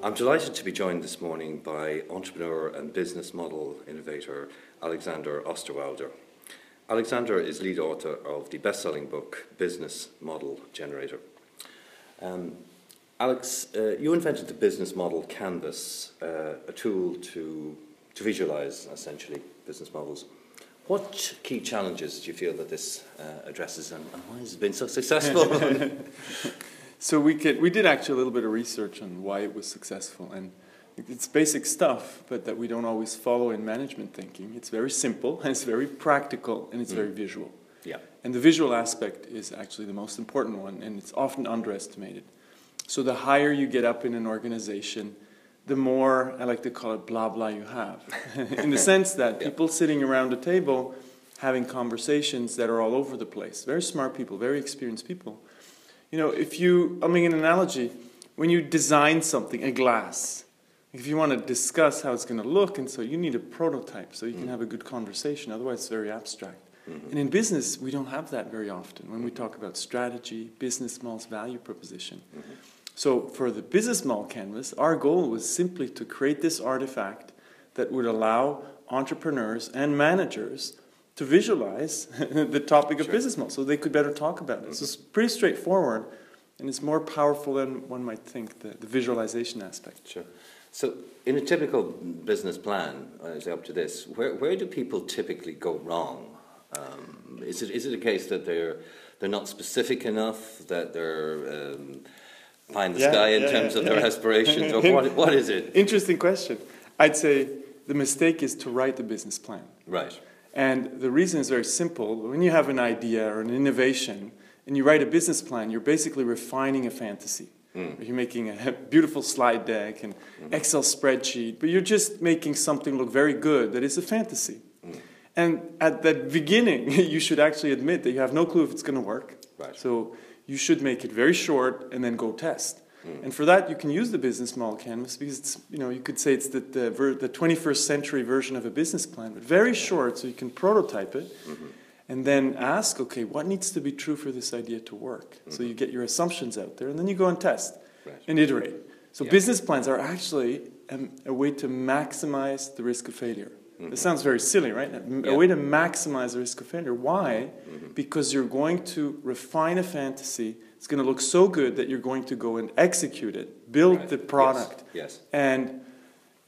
I'm delighted to be joined this morning by entrepreneur and business model innovator Alexander Osterwalder. Alexander is lead author of the best selling book Business Model Generation. Um, Alex, uh, you invented the business model canvas, uh, a tool to, to visualize essentially business models. What key challenges do you feel that this uh, addresses and, and why has it been so successful? So we could, we did actually a little bit of research on why it was successful, and it's basic stuff, but that we don't always follow in management thinking. It's very simple, and it's very practical, and it's mm. very visual. Yeah. And the visual aspect is actually the most important one, and it's often underestimated. So the higher you get up in an organization, the more I like to call it blah blah you have, in the sense that yeah. people sitting around a table having conversations that are all over the place. Very smart people, very experienced people you know, if you, I mean, an analogy, when you design something, a glass, if you want to discuss how it's going to look, and so you need a prototype so you can mm. have a good conversation, otherwise, it's very abstract. Mm-hmm. And in business, we don't have that very often when we talk about strategy, business models, value proposition. Mm-hmm. So, for the business model canvas, our goal was simply to create this artifact that would allow entrepreneurs and managers to visualize the topic of sure. business model so they could better talk about it. Mm-hmm. So it's pretty straightforward and it's more powerful than one might think, the, the visualization aspect. Sure. So, in a typical business plan, as up to this, where, where do people typically go wrong? Um, is, it, is it a case that they're, they're not specific enough, that they're um, pie in the yeah, sky in yeah, terms yeah, of their aspirations, or what, what is it? Interesting question. I'd say the mistake is to write the business plan. Right. And the reason is very simple. When you have an idea or an innovation and you write a business plan, you're basically refining a fantasy. Mm. You're making a beautiful slide deck and mm. Excel spreadsheet, but you're just making something look very good that is a fantasy. Mm. And at the beginning, you should actually admit that you have no clue if it's going to work. Right. So you should make it very short and then go test. Mm. And for that, you can use the business model canvas because it's, you know, you could say it's the, the, ver- the 21st century version of a business plan, but very short, so you can prototype it mm-hmm. and then ask, okay, what needs to be true for this idea to work? Mm-hmm. So you get your assumptions out there, and then you go and test right. and iterate. So yeah. business plans are actually a, a, way to maximize the risk of failure. Mm-hmm. This sounds very silly, right? A, yeah. way to maximize the risk of failure. Why? Mm-hmm. Because you're going to refine a fantasy it's going to look so good that you're going to go and execute it, build right. the product. Yes. yes. And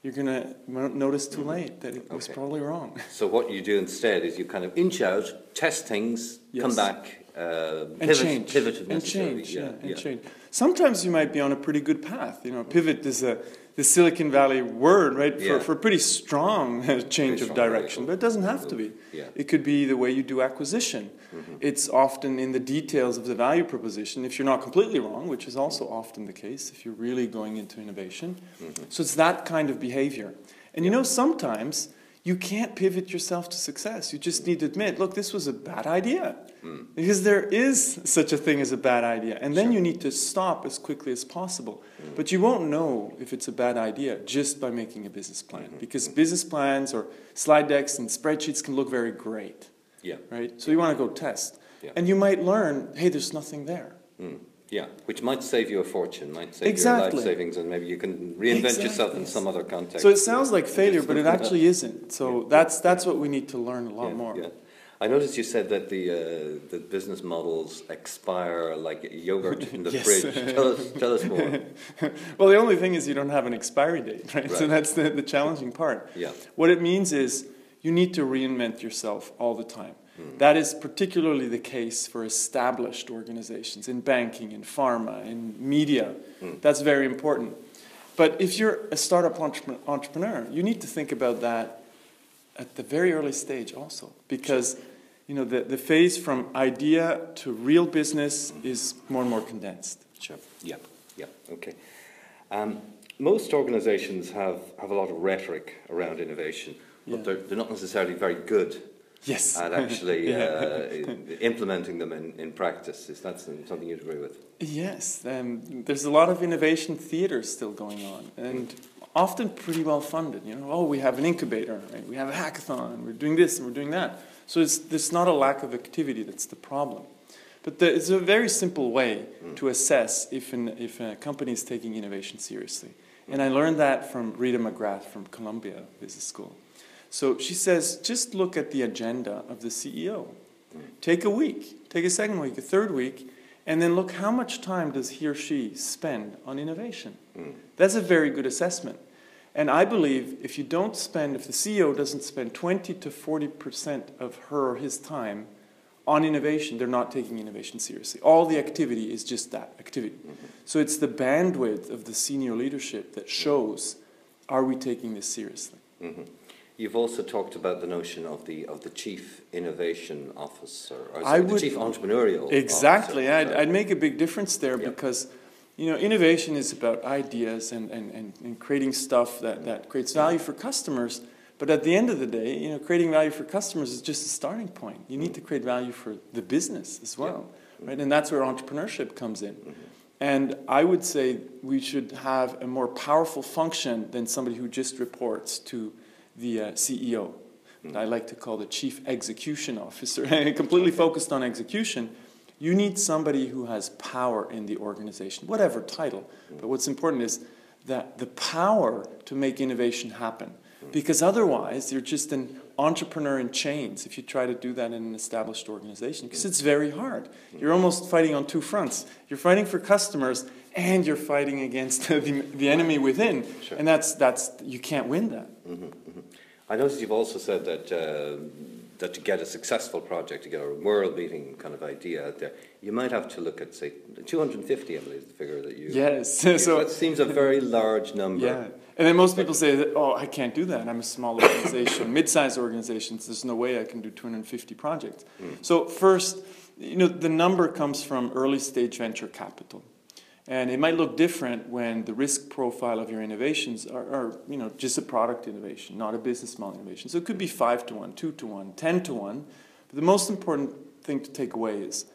you're going to notice too late that it okay. was probably wrong. So what you do instead is you kind of inch out, test things, yes. come back, uh, and pivot, change. pivot and change, yeah, yeah, and change. Sometimes you might be on a pretty good path. You know, pivot is a the Silicon Valley word, right, for, yeah. for a pretty strong change of direction. But it doesn't have to be. Yeah. It could be the way you do acquisition. Mm-hmm. It's often in the details of the value proposition, if you're not completely wrong, which is also often the case if you're really going into innovation. Mm-hmm. So it's that kind of behavior. And you know, sometimes you can't pivot yourself to success. You just need to admit, look, this was a bad idea. Mm. Because there is such a thing as a bad idea. And then sure. you need to stop as quickly as possible. Mm. But you won't know if it's a bad idea just by making a business plan. Mm-hmm. Because business plans or slide decks and spreadsheets can look very great. Yeah. Right? So you want to go test. Yeah. And you might learn, hey, there's nothing there. Mm. Yeah, which might save you a fortune, might save exactly. your life savings, and maybe you can reinvent exactly. yourself in some other context. So it sounds like failure, but it actually isn't. So yeah. that's that's what we need to learn a lot yeah, more. Yeah. I noticed you said that the uh, the business models expire like yogurt in the yes. fridge. Tell us, tell us more. well, the only thing is you don't have an expiry date, right? right. So that's the, the challenging part. Yeah. What it means is you need to reinvent yourself all the time. That is particularly the case for established organizations in banking, in pharma, in media. Mm. That's very important. But if you're a startup entrepreneur, you need to think about that at the very early stage also. Because you know, the, the phase from idea to real business is more and more condensed. Sure. Yeah. Yeah. Okay. Um, most organizations have, have a lot of rhetoric around innovation, but yeah. they're, they're not necessarily very good yes. at actually uh, implementing them in, in practice. Is that something you'd agree with? Yes. Um, there's a lot of innovation theater still going on, and often pretty well funded. You know, oh, we have an incubator, right? we have a hackathon, we're doing this and we're doing that. So it's, there's not a lack of activity that's the problem. But there is a very simple way mm. to assess if, an, if a company is taking innovation seriously. And I learned that from Rita McGrath from Columbia Business School. So she says, just look at the agenda of the CEO. Take a week, take a second week, a third week, and then look how much time does he or she spend on innovation. Mm. That's a very good assessment. And I believe if you don't spend, if the CEO doesn't spend 20 to 40% of her or his time on innovation, they're not taking innovation seriously. All the activity is just that activity. Mm-hmm. So it's the bandwidth of the senior leadership that shows are we taking this seriously? Mhm. You've also talked about the notion of the of the chief innovation officer, or I would- chief entrepreneurial. Exactly. officer. I'd, I'd make a big difference there Yeah. because, you know, innovation is about ideas and, and, and, and creating stuff that, that creates value for customers. But at the end of the day, you know, creating value for customers is just a starting point. You need to create value for the business as well, right? And that's where entrepreneurship comes in. Mm-hmm. And I would say we should have a more powerful function than somebody who just reports to the uh, CEO. that hmm. I like to call the chief execution officer, completely focused on execution. You need somebody who has power in the organization, whatever title. Hmm. But what's important is that the power to make innovation happen. Hmm. Because otherwise, you're just an entrepreneur in chains if you try to do that in an established organization. Because it's very hard. You're almost fighting on two fronts. You're fighting for customers and you're fighting against the, the enemy within. Sure. And that's, that's, you can't win that. Mm-hmm. I noticed you've also said that uh, that to get a successful project, to get a world-beating kind of idea out there, you might have to look at say 250. I believe is the figure that you. Yes. use. so that seems a very large number. Yeah. And then most people say that, oh, I can't do that. I'm a small organization, mid-sized organizations. There's no way I can do 250 projects. So first, you know, the number comes from early stage venture capital. And it might look different when the risk profile of your innovations are, are, you know, just a product innovation, not a business model innovation. So it could be five to one, two to one, ten to one. But the most important thing to take away is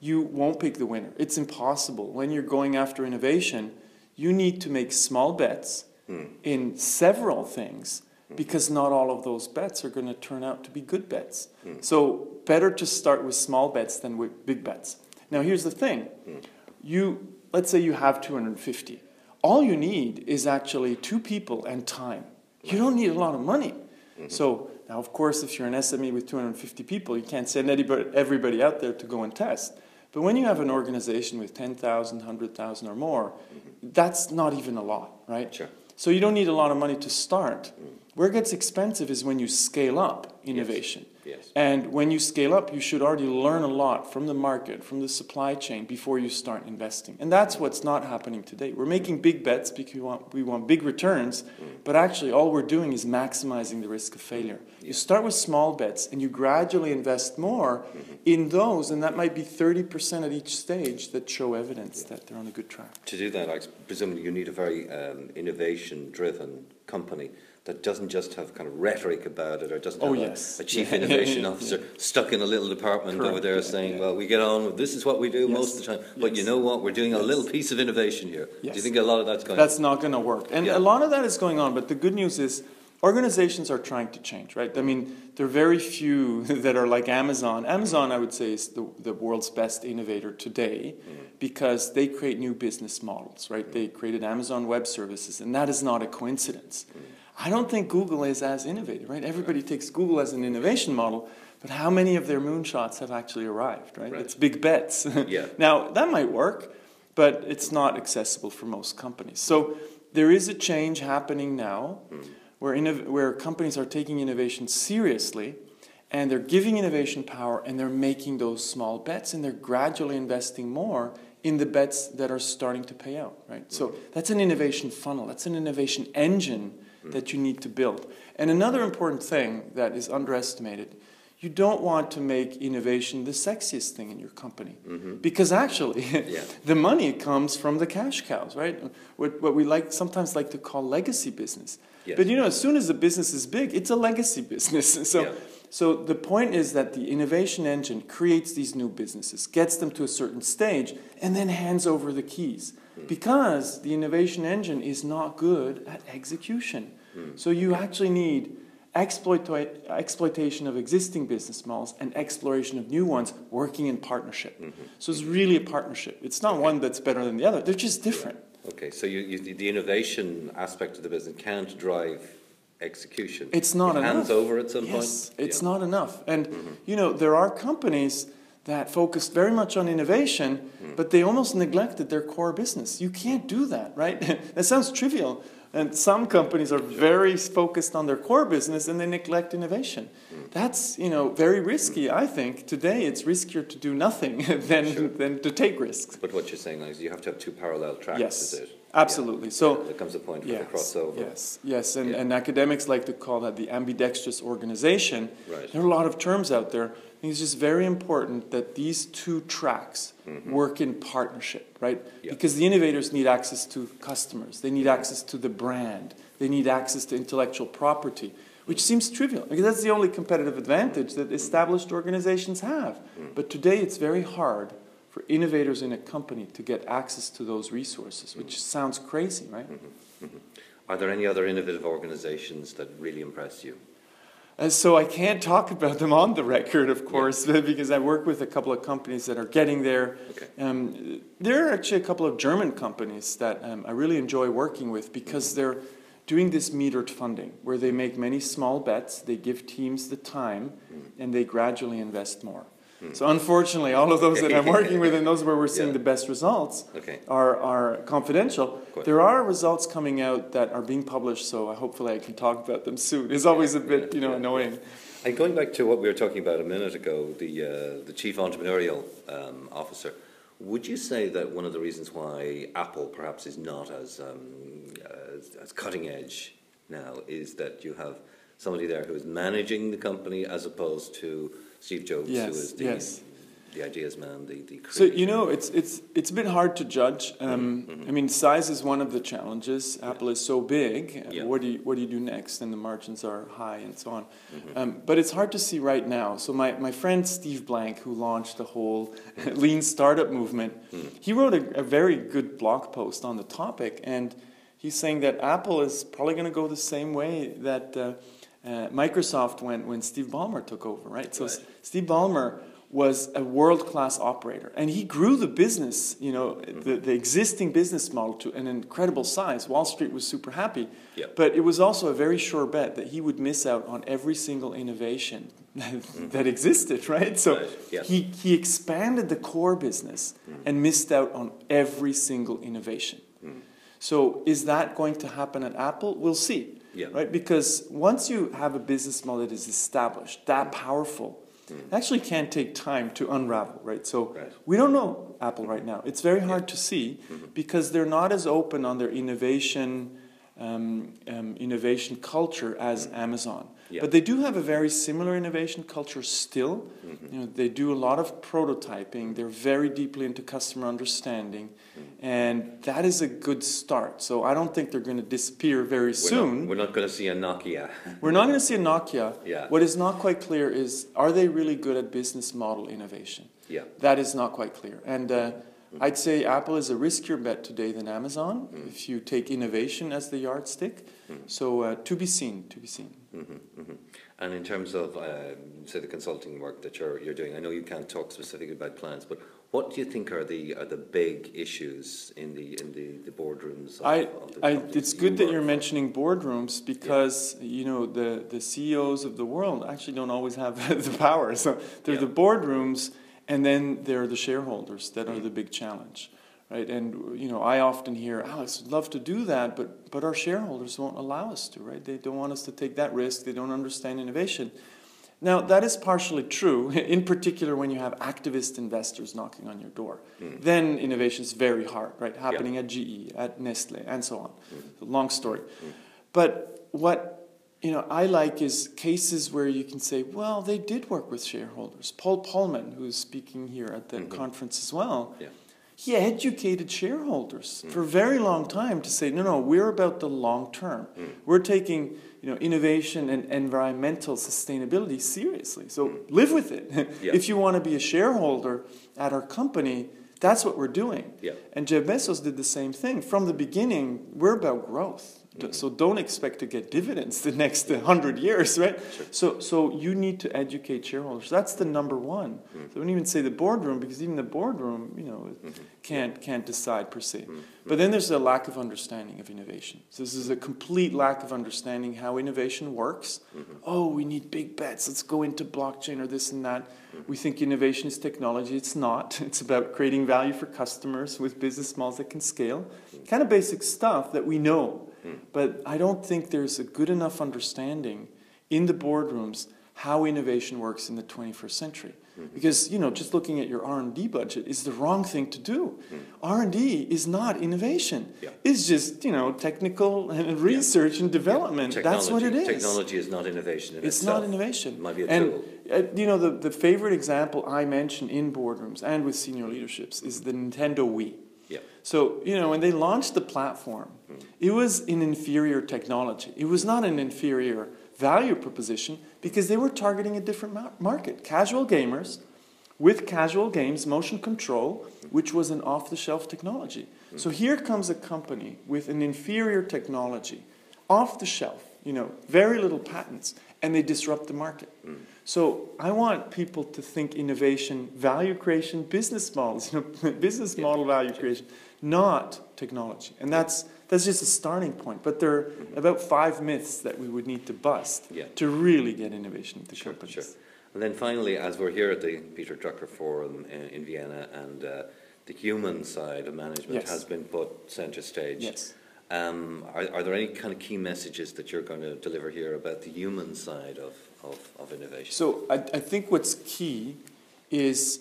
you won't pick the winner. It's impossible. When you're going after innovation, you need to make small bets hmm. in several things because not all of those bets are going to turn out to be good bets. Hmm. So better to start with small bets than with big bets. Now here's the thing. Hmm. You let's say you have 250. All you need is actually two people and time. You don't need a lot of money. Mm-hmm. So now of course if you're an SME with 250 people, you can't send anybody, everybody out there to go and test. But when you have an organization with 10,000, 100,000 or more, mm-hmm. that's not even a lot, right? Sure. So you don't need a lot of money to start. Mm. Where it gets expensive is when you scale up innovation. Yes. And when you scale up, you should already learn a lot from the market, from the supply chain before you start investing. And that's what's not happening today. We're making big bets because we want, we want big returns, mm. but actually all we're doing is maximizing the risk of failure. Mm. You start with small bets and you gradually invest more mm-hmm. in those, and that might be 30% at each stage that show evidence that they're on a good track. To do that, I presume you need a very um, innovation-driven company that doesn't just have kind of rhetoric about it, or doesn't Oh, have a- yes. a, chief Yeah. innovation Yeah. officer stuck in a little department over there yeah, saying, yeah. "Well, we get on. This is what we do Yes. most of the time." But you know what? We're doing a little piece of innovation here. Do you think a lot of that's going? That's not going to work. And Yeah. a lot of that is going on, but the good news is organizations are trying to change, right? I mean, there are very few that are like Amazon. Amazon, I would say, is the, the world's best innovator today mm. because they create new business models, right? Mm. They created Amazon Web Services, and that is not a coincidence. Mm. I don't think Google is as innovative, right? Everybody takes Google as an innovation model, but how many of their moonshots have actually arrived, right? Right. It's big bets. Yeah. now, that might work, but it's not accessible for most companies. So there is a change happening now mm. where, innov- where companies are taking innovation seriously and they're giving innovation power and they're making those small bets and they're gradually investing more in the bets that are starting to pay out, right? So mm. that's an innovation funnel, that's an innovation engine that you need to build. And another important thing that is underestimated you don't want to make innovation the sexiest thing in your company mm-hmm. because actually Yeah. the money comes from the cash cows right what, what we like sometimes like to call legacy business Yes. but you know as soon as the business is big it's a legacy business so Yeah. so the point is that the innovation engine creates these new businesses gets them to a certain stage and then hands over the keys because the innovation engine is not good at execution so you actually need exploita- exploitation of existing business models and exploration of new ones working in partnership. So it's really a partnership. It's not one that's better than the other. They're just different. Okay, so you, you, the innovation aspect of the business can't drive execution. It's not it enough. Hands over at some yes, point. it's Yeah. not enough. And Mm-hmm. you know, there are companies that focused very much on innovation, Mm. but they almost neglected their core business. You can't do that, right? that sounds trivial. And some companies are very focused on their core business and they neglect innovation. Mm. That's you know very risky. I think today it's riskier to do nothing than Sure. than to take risks. But what you're saying is you have to have two parallel tracks, Yes, is it? Absolutely. So there comes a point where Yes, they cross yes, yes, and, Yeah. and academics like to call that the ambidextrous organization. Right. There are a lot of terms out there. I think it's just very important that these two tracks work in partnership, right? Mm-hmm. Yeah. Because the innovators need access to customers, they need access to the brand, they need access to intellectual property, which seems trivial because that's the only competitive advantage that established organizations have. Mm. But today it's very hard for innovators in a company to get access to those resources, which Mm. sounds crazy, right? Are there any other innovative organizations that really impress you? And so I can't talk about them on the record, of course, because I work with a couple of companies that are getting there. Okay. Um, there are actually a couple of German companies that um, I really enjoy working with because they're doing this metered funding, where they make many small bets, they give teams the time, and they gradually invest more. So unfortunately, all of those that I'm working with, and those where we're seeing Yeah. the best results, Okay. are, are confidential. There are results coming out that are being published, so hopefully I can talk about them soon. It's always a bit, you know, annoying. And going back to what we were talking about a minute ago, the, uh, the chief entrepreneurial um, officer, would you say that one of the reasons why Apple perhaps is not as, um, as, as cutting edge now is that you have somebody there who is managing the company as opposed to Steve Jobs, Yes, who is the, yes. the ideas man, the, the So you know, it's it's it's a bit hard to judge. Um, Mm-hmm. I mean, size is one of the challenges. Apple is so big. Yeah. What do you what do you do next? And the margins are high and so on. Mm-hmm. Um, but it's hard to see right now. So my, my friend Steve Blank, who launched the whole lean startup movement, Mm. he wrote a, a very good blog post on the topic, and he's saying that Apple is probably going to go the same way that. Uh, uh, Microsoft went when Steve Ballmer took over, right? So Right. Steve Ballmer was a world-class operator, and he grew the business, you know, mm-hmm. the, the existing business model to an incredible size. Wall Street was super happy, Yep. but it was also a very sure bet that he would miss out on every single innovation mm-hmm. that existed, right? So Right, he, he expanded the core business mm-hmm. and missed out on every single innovation. So is that going to happen at Apple? We'll see. Yeah. Right? Because once you have a business model that is established, that powerful, it actually can take time to unravel, right? So. Right. we don't know Apple right now. It's very hard to see Mm-hmm. because they're not as open on their innovation um, um, innovation culture as Amazon. Mm. Yeah. But they do have a very similar innovation culture still. Mm-hmm. You know, they do a lot of prototyping. They're very deeply into customer understanding, Mm. and that is a good start. So I don't think they're going to disappear very We're soon. Not, we're not going to see a Nokia. We're not going to see a Nokia. Yeah. What is not quite clear is are they really good at business model innovation? Yeah. That is not quite clear. And uh, Mm-hmm. I'd say Apple is a riskier bet today than Amazon mm. if you take innovation as the yardstick. Mm. So uh, to be seen, to be seen. Mm-hmm, mm-hmm. And in terms of, uh, say, the consulting work that you're, you're doing, I know you can't talk specifically about plans, but what do you think are the are the big issues in the in the, the boardrooms? Of, I, of the I, it's good that you're for? mentioning boardrooms because you know the, the CEOs of the world actually don't always have the power. So they're Yeah. the boardrooms, and then there are the shareholders that Mm. are the big challenge, right? And you know I often hear, Alex, would love to do that, but but our shareholders won't allow us to, right? They don't want us to take that risk. They don't understand innovation. Now, that is partially true, in particular when you have activist investors knocking on your door. Then innovation is very hard, right? Happening at GE, at Nestle, and so on. A long story. But what you know, I like is cases where you can say, well, they did work with shareholders. Paul Polman, who's speaking here at the mm-hmm. conference as well, Yeah. he educated shareholders mm. for a very long time to say, no, no, we're about the long term. Mm. We're taking you know, innovation and environmental sustainability seriously. So mm. live with it. Yeah. if you want to be a shareholder at our company, that's what we're doing. Yeah. And Jeff Bezos did the same thing. From the beginning, we're about growth. D- So don't expect to get dividends the next hundred years, right? Sure. So, so you need to educate shareholders. That's the number one. Mm. So I don't even say the boardroom because even the boardroom, you know, Mhm. can't can't decide per se. Mm. But then there's a lack of understanding of innovation. So this is a complete lack of understanding how innovation works. Mhm. Oh, we need big bets. Let's go into blockchain or this and that. Mhm. We think innovation is technology. It's not. It's about creating value for customers with business models that can scale. Kind of basic stuff that we know. Mm. But I don't think there's a good enough understanding in the boardrooms how innovation works in the 21st century. Mhm. Because you know, just looking at your R&D budget is the wrong thing to do. Mm. R&D is not innovation. Yeah. It's just you know technical and research and development. That's what it is. Technology is not innovation in It's itself. not innovation. It might be a and tool. uh, you know the, the favorite example I mention in boardrooms and with senior leaderships is the Nintendo Wii. Yeah. So you know when they launched the platform, Mm. it was an inferior technology. It was not an inferior value proposition because they were targeting a different mar- market, casual gamers with casual games, motion control, which was an off-the-shelf technology. So here comes a company with an inferior technology, off the shelf, you know, very little patents, and they disrupt the market. Mm. So I want people to think innovation, value creation, business models, you know, business Yeah, model value creation, not technology. And that's that's just a starting point. But there are about five myths that we would need to bust Yeah. to really get innovation into Sure, companies. sure. And then finally, as we're here at the Peter Drucker Forum in, in Vienna, and uh, the human side of management Yes. has been put centre stage. Yes. Um, are, are there any kind of key messages that you're going to deliver here about the human side of, of, of innovation? So I, I think what's key is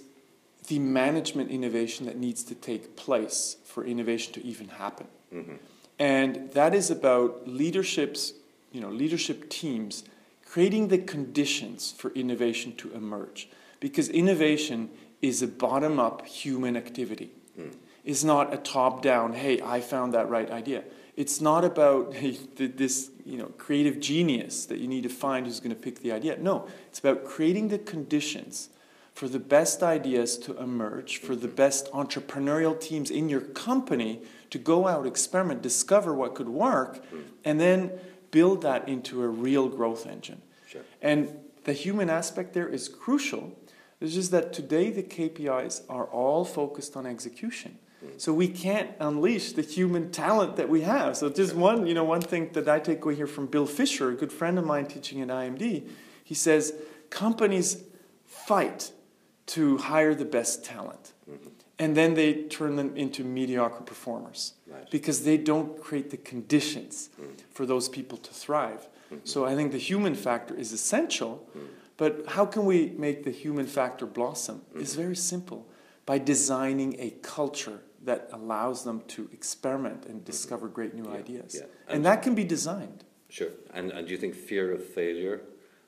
the management innovation that needs to take place for innovation to even happen. hmm And that is about leaderships, you know, leadership teams creating the conditions for innovation to emerge. Because innovation is a bottom up human activity. Mm. It's not a top down, hey, I found that right idea. It's not about this you know, creative genius that you need to find who's going to pick the idea. No, it's about creating the conditions for the best ideas to emerge, for the best entrepreneurial teams in your company to go out, experiment, discover what could work, Mm. and then build that into a real growth engine. Sure. And the human aspect there is crucial. It's just that today the KPIs are all focused on execution. So we can't unleash the human talent that we have. So just one, you know, one thing that I take away here from Bill Fischer, a good friend of mine teaching at IMD, he says companies fight to hire the best talent. Mhm. And then they turn them into mediocre performers Right. because they don't create the conditions Mm. for those people to thrive. Mhm. So I think the human factor is essential, Mm. but how can we make the human factor blossom? It's Mhm. very simple by designing a culture that allows them to experiment and discover great new Mm-hmm. Yeah, ideas. yeah. And, And- that can be designed. Sure. And, and do you think fear of failure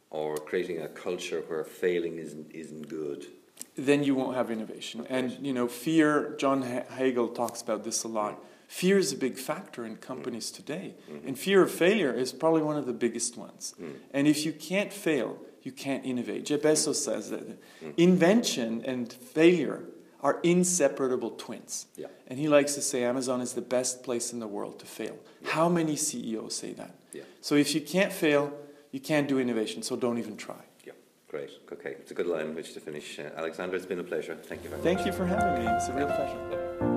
or creating a culture where failing isn't, isn't good? Then you won't have innovation. And you know, fear. John Hagel talks about this a lot. Fear is a big factor in companies today, Mhm. and fear of failure is probably one of the biggest ones. Mm. And if you can't fail, you can't innovate. Jeff Bezos says that Mm. invention and failure are inseparable twins. Yeah. And he likes to say Amazon is the best place in the world to fail. How many CEOs say that? Yeah. So if you can't fail, you can't do innovation, so don't even try. Yeah. Great. Okay. It's a good line which to finish. Uh, Alexander, it's been a pleasure. Thank you very much. Thank you for having me. It's a real pleasure.